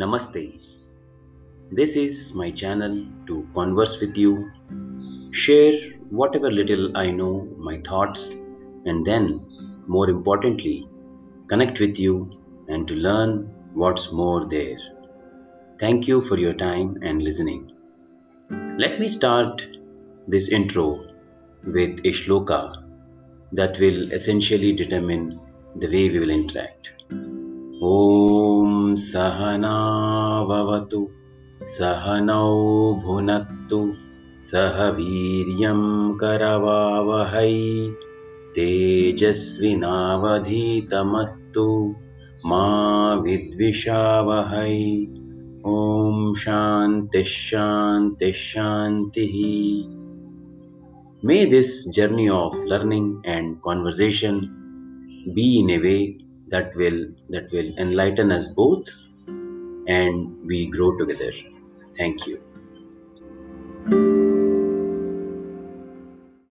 Namaste. This is my channel to converse with you, share whatever little I know, my thoughts, and then, more importantly, connect with you and to learn what's more there. Thank you for your time and listening. Let me start this intro with a shloka that will essentially determine the way we will interact. ॐ सहनौ भुनक्तु सह वीर्यं करवावहै। तेजस्विनावधीतमस्तु। मा विद्विषावहै। ॐ शान्तिः शान्तिः शान्तिः। May this journey of learning and conversation be in a way that will that will enlighten us both and we grow together. Thank you.